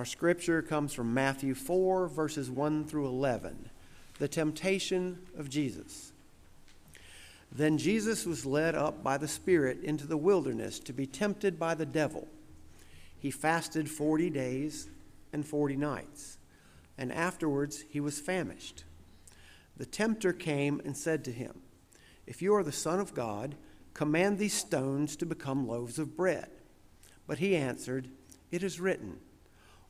Our scripture comes from Matthew 4, verses 1 through 11. The temptation of Jesus. Then Jesus was led up by the Spirit into the wilderness to be tempted by the devil. He fasted 40 days and 40 nights, and afterwards he was famished. The tempter came and said to him, If you are the Son of God, command these stones to become loaves of bread. But he answered, It is written,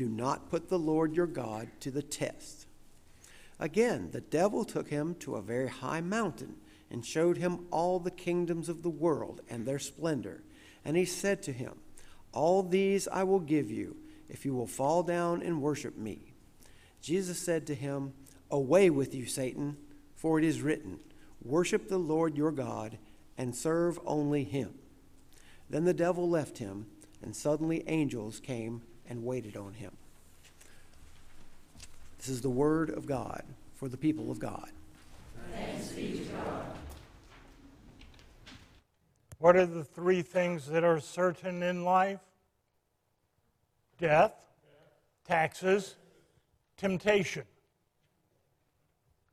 Do not put the Lord your God to the test. Again, the devil took him to a very high mountain and showed him all the kingdoms of the world and their splendor. And he said to him, All these I will give you if you will fall down and worship me. Jesus said to him, Away with you, Satan, for it is written, Worship the Lord your God and serve only him. Then the devil left him, and suddenly angels came and waited on him. This is the word of God for the people of God. Thanks be to God. What are the three things that are certain in life? Death, taxes, temptation.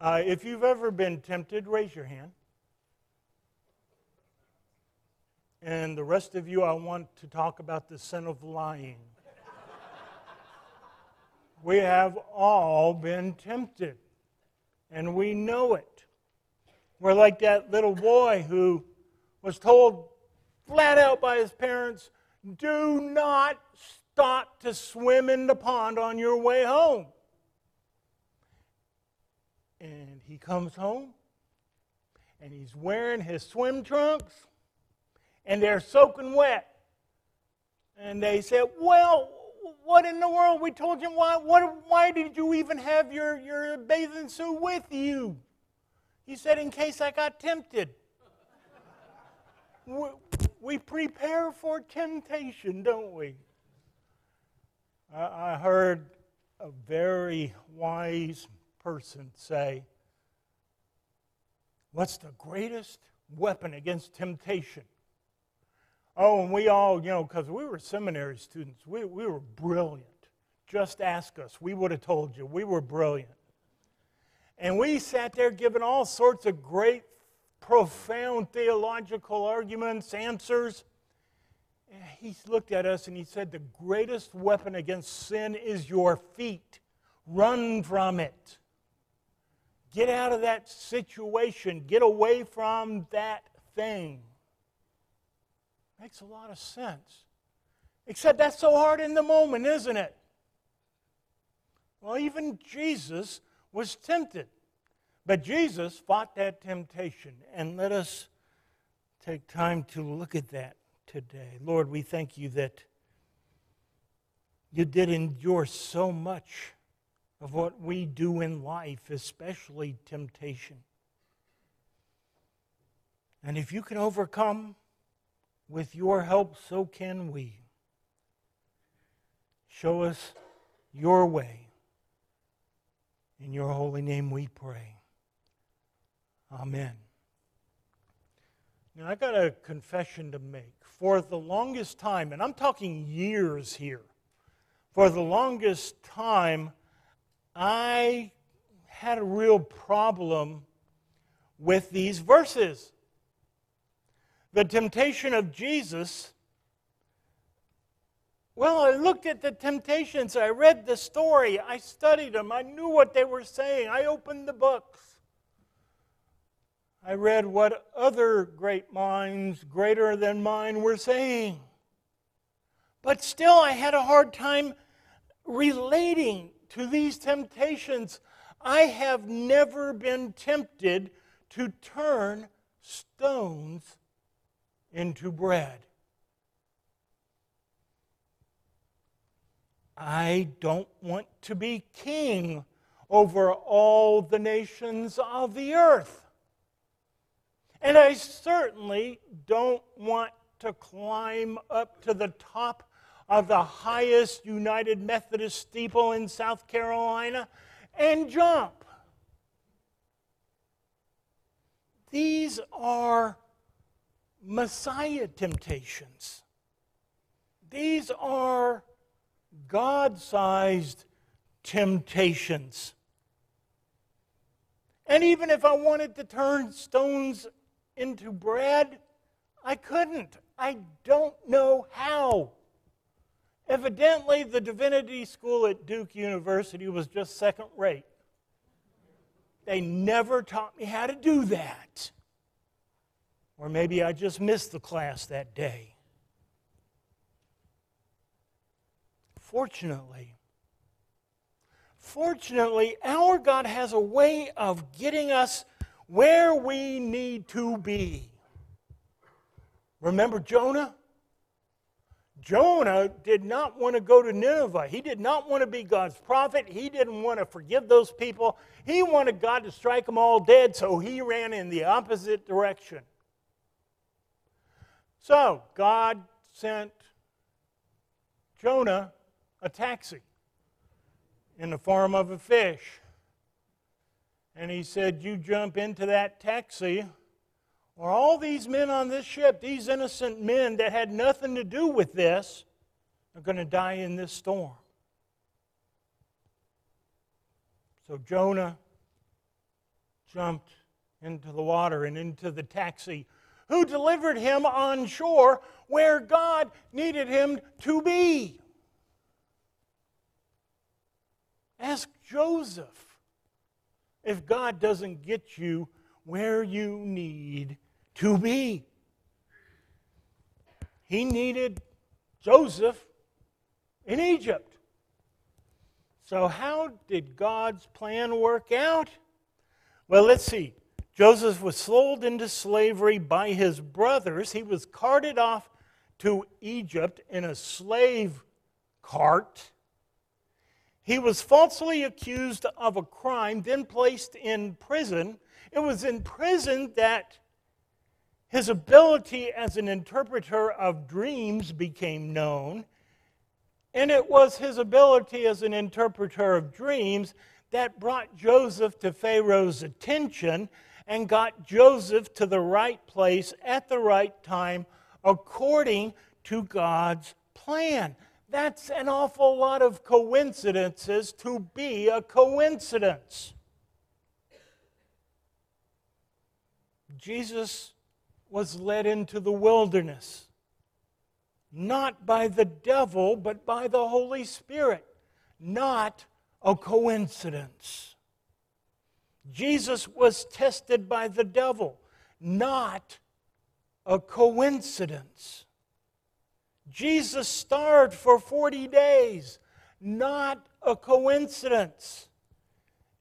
Uh, if you've ever been tempted, raise your hand. And the rest of you, I want to talk about the sin of lying. We have all been tempted, and we know it. We're like that little boy who was told flat out by his parents do not stop to swim in the pond on your way home. And he comes home and he's wearing his swim trunks and they're soaking wet. And they said, Well, what in the world? We told you why, what, why did you even have your, your bathing suit with you? He said, In case I got tempted. we, we prepare for temptation, don't we? I, I heard a very wise person say, What's the greatest weapon against temptation? Oh, and we all, you know, because we were seminary students, we, we were brilliant. Just ask us. We would have told you. We were brilliant. And we sat there giving all sorts of great, profound theological arguments, answers. And he looked at us and he said, The greatest weapon against sin is your feet. Run from it. Get out of that situation. Get away from that thing. Makes a lot of sense. Except that's so hard in the moment, isn't it? Well, even Jesus was tempted. But Jesus fought that temptation. And let us take time to look at that today. Lord, we thank you that you did endure so much of what we do in life, especially temptation. And if you can overcome with your help, so can we. Show us your way. In your holy name we pray. Amen. Now, I got a confession to make. For the longest time, and I'm talking years here, for the longest time, I had a real problem with these verses. The temptation of Jesus. Well, I looked at the temptations, I read the story, I studied them, I knew what they were saying, I opened the books. I read what other great minds, greater than mine, were saying. But still, I had a hard time relating to these temptations. I have never been tempted to turn stones into bread. I don't want to be king over all the nations of the earth. And I certainly don't want to climb up to the top of the highest United Methodist steeple in South Carolina and jump. These are Messiah temptations. These are God sized temptations. And even if I wanted to turn stones into bread, I couldn't. I don't know how. Evidently, the divinity school at Duke University was just second rate. They never taught me how to do that. Or maybe I just missed the class that day. Fortunately, fortunately, our God has a way of getting us where we need to be. Remember Jonah? Jonah did not want to go to Nineveh. He did not want to be God's prophet. He didn't want to forgive those people. He wanted God to strike them all dead, so he ran in the opposite direction. So, God sent Jonah a taxi in the form of a fish. And he said, You jump into that taxi, or all these men on this ship, these innocent men that had nothing to do with this, are going to die in this storm. So Jonah jumped into the water and into the taxi, who delivered him on shore where God needed him to be. Ask Joseph if God doesn't get you where you need to be. He needed Joseph in Egypt. So, how did God's plan work out? Well, let's see. Joseph was sold into slavery by his brothers. He was carted off to Egypt in a slave cart. He was falsely accused of a crime, then placed in prison. It was in prison that his ability as an interpreter of dreams became known. And it was his ability as an interpreter of dreams that brought Joseph to Pharaoh's attention and got Joseph to the right place at the right time according to God's plan. That's an awful lot of coincidences to be a coincidence. Jesus was led into the wilderness, not by the devil, but by the Holy Spirit. Not a coincidence. Jesus was tested by the devil, not a coincidence. Jesus starved for 40 days, not a coincidence.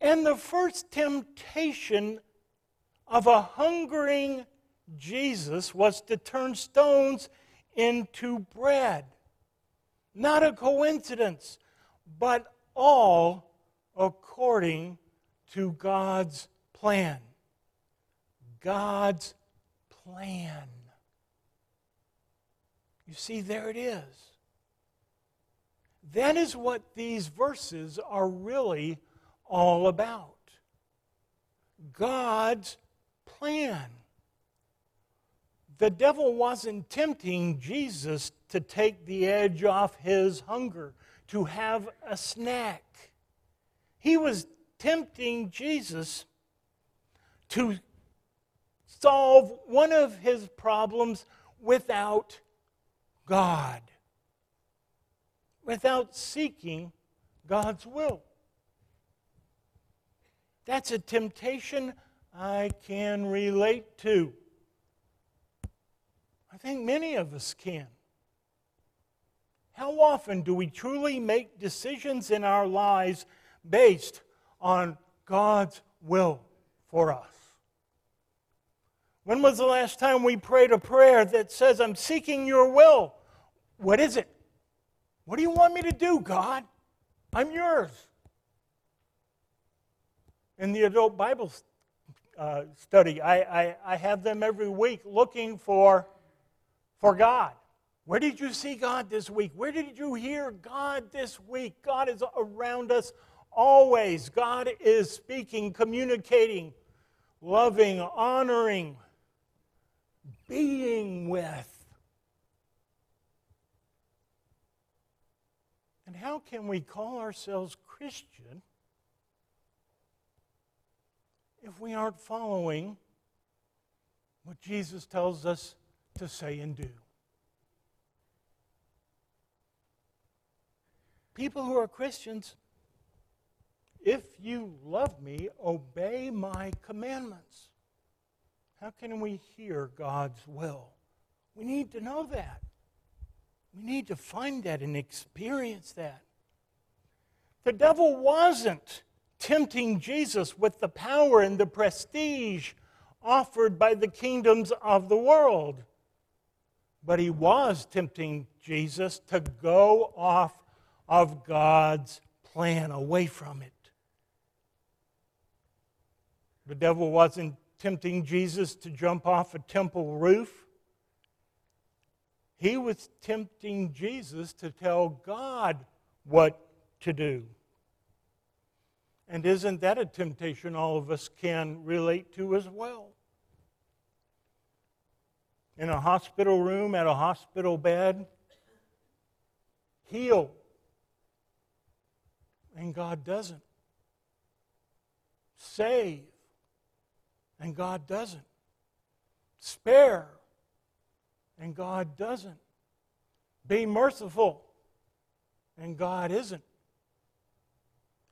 And the first temptation of a hungering Jesus was to turn stones into bread. Not a coincidence, but all according to God's plan. God's plan. You see, there it is. That is what these verses are really all about. God's plan. The devil wasn't tempting Jesus to take the edge off his hunger, to have a snack. He was tempting Jesus to solve one of his problems without God without seeking God's will. That's a temptation I can relate to. I think many of us can. How often do we truly make decisions in our lives based on God's will for us? When was the last time we prayed a prayer that says, I'm seeking your will? What is it? What do you want me to do, God? I'm yours. In the adult Bible uh, study, I, I, I have them every week looking for, for God. Where did you see God this week? Where did you hear God this week? God is around us always. God is speaking, communicating, loving, honoring, being with. And how can we call ourselves Christian if we aren't following what Jesus tells us to say and do? People who are Christians, if you love me, obey my commandments. How can we hear God's will? We need to know that. We need to find that and experience that. The devil wasn't tempting Jesus with the power and the prestige offered by the kingdoms of the world, but he was tempting Jesus to go off of God's plan, away from it. The devil wasn't tempting Jesus to jump off a temple roof. He was tempting Jesus to tell God what to do. And isn't that a temptation all of us can relate to as well? In a hospital room, at a hospital bed, heal and God doesn't. Save, and God doesn't. Spare, and God doesn't. Be merciful, and God isn't.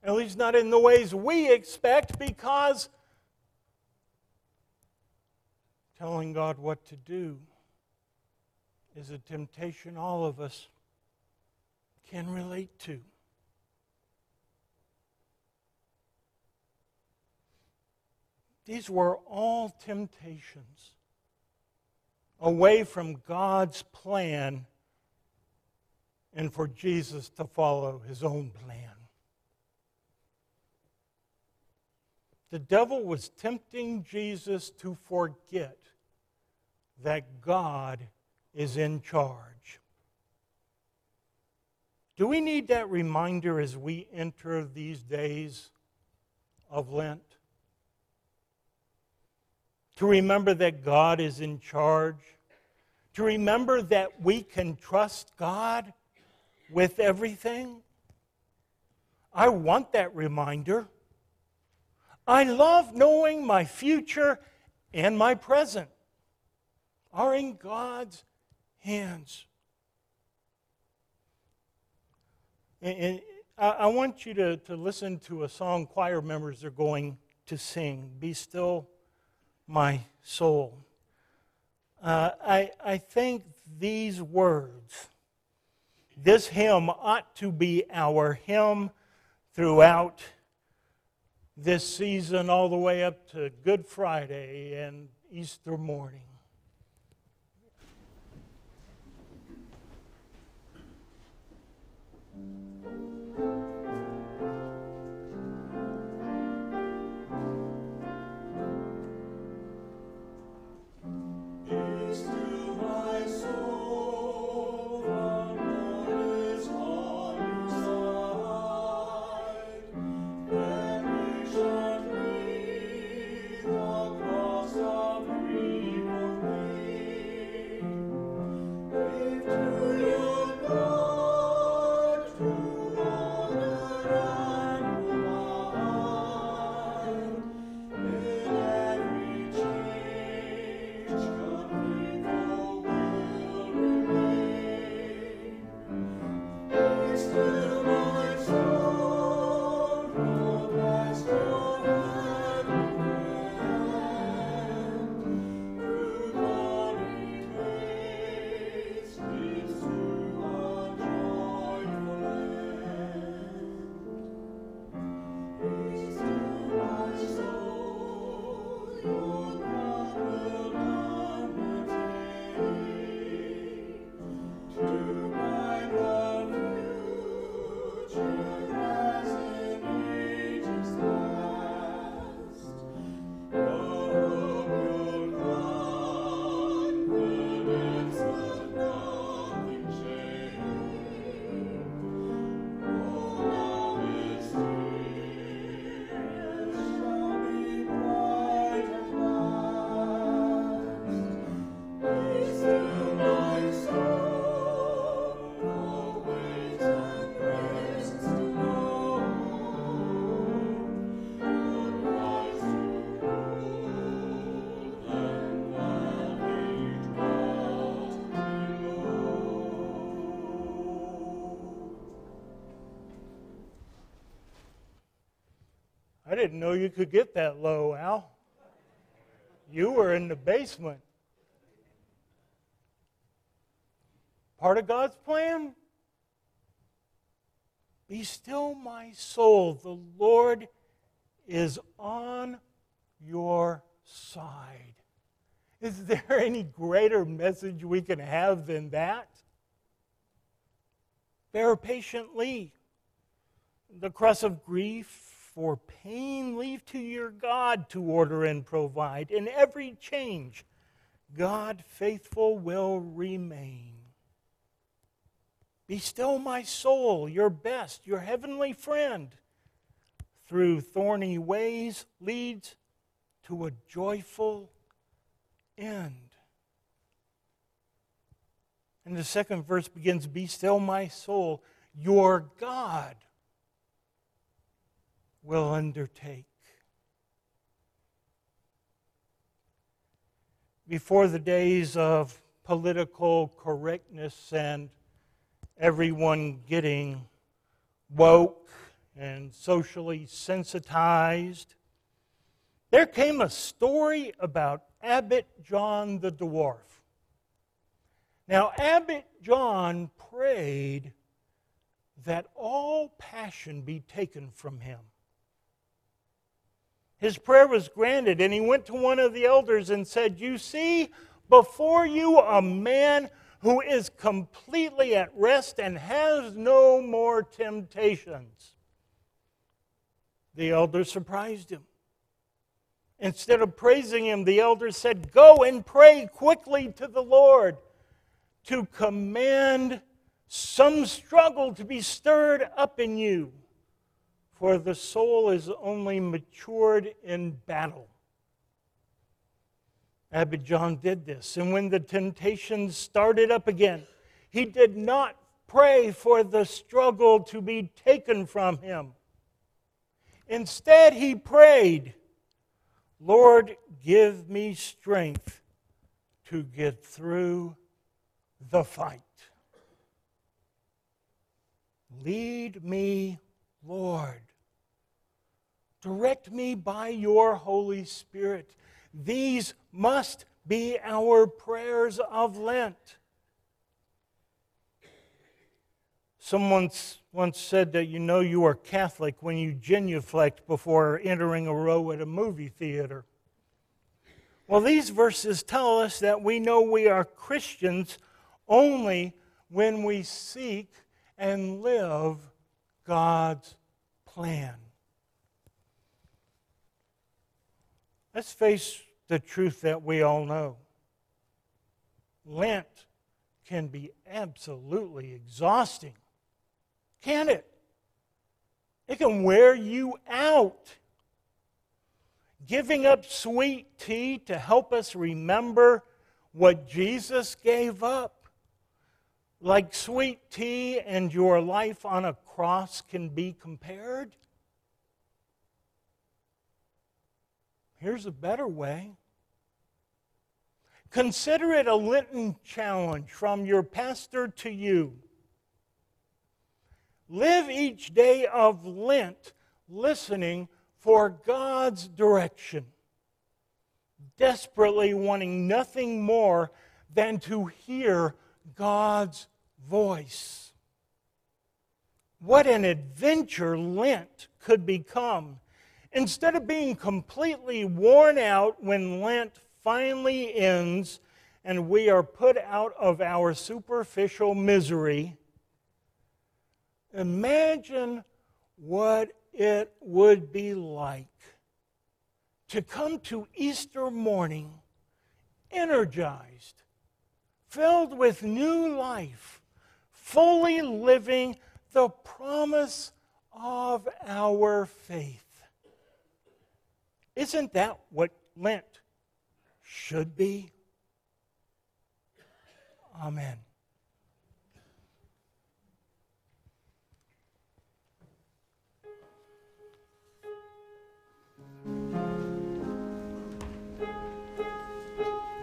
At least not in the ways we expect, because telling God what to do is a temptation all of us can relate to. These were all temptations away from God's plan and for Jesus to follow his own plan. The devil was tempting Jesus to forget that God is in charge. Do we need that reminder as we enter these days of Lent? To remember that God is in charge, to remember that we can trust God with everything. I want that reminder. I love knowing my future and my present are in God's hands. And I want you to, to listen to a song choir members are going to sing Be Still my soul. Uh, I, I think these words, this hymn ought to be our hymn throughout this season, all the way up to Good Friday and Easter morning. Didn't know you could get that low, Al. You were in the basement. Part of God's plan? Be still, my soul. The Lord is on your side. Is there any greater message we can have than that? Bear patiently the cross of grief for pain, leave to your God to order and provide. In every change, God faithful will remain. Be still, my soul, your best, your heavenly friend, through thorny ways leads to a joyful end. And the second verse begins Be still, my soul, your God will undertake. Before the days of political correctness and everyone getting woke and socially sensitized, there came a story about Abbot John the dwarf. Now, Abbot John prayed that all passion be taken from him. His prayer was granted, and he went to one of the elders and said, You see before you a man who is completely at rest and has no more temptations. The elder surprised him. Instead of praising him, the elder said, Go and pray quickly to the Lord to command some struggle to be stirred up in you, for the soul is only matured in battle. John did this, and when the temptations started up again, he did not pray for the struggle to be taken from him. Instead, he prayed, Lord, give me strength to get through the fight. Lead me, Lord. Direct me by your Holy Spirit. These must be our prayers of Lent. Someone once said that you know you are Catholic when you genuflect before entering a row at a movie theater. Well, these verses tell us that we know we are Christians only when we seek and live God's plan. Let's face the truth that we all know. Lent can be absolutely exhausting, can it? It can wear you out. Giving up sweet tea to help us remember what Jesus gave up like sweet tea and your life on a cross can be compared? Here's a better way. Consider it a Lenten challenge from your pastor to you. Live each day of Lent listening for God's direction, desperately wanting nothing more than to hear God's voice. What an adventure Lent could become. Instead of being completely worn out when Lent finally ends and we are put out of our superficial misery, imagine what it would be like to come to Easter morning energized filled with new life, fully living the promise of our faith. Isn't that what Lent should be? Amen.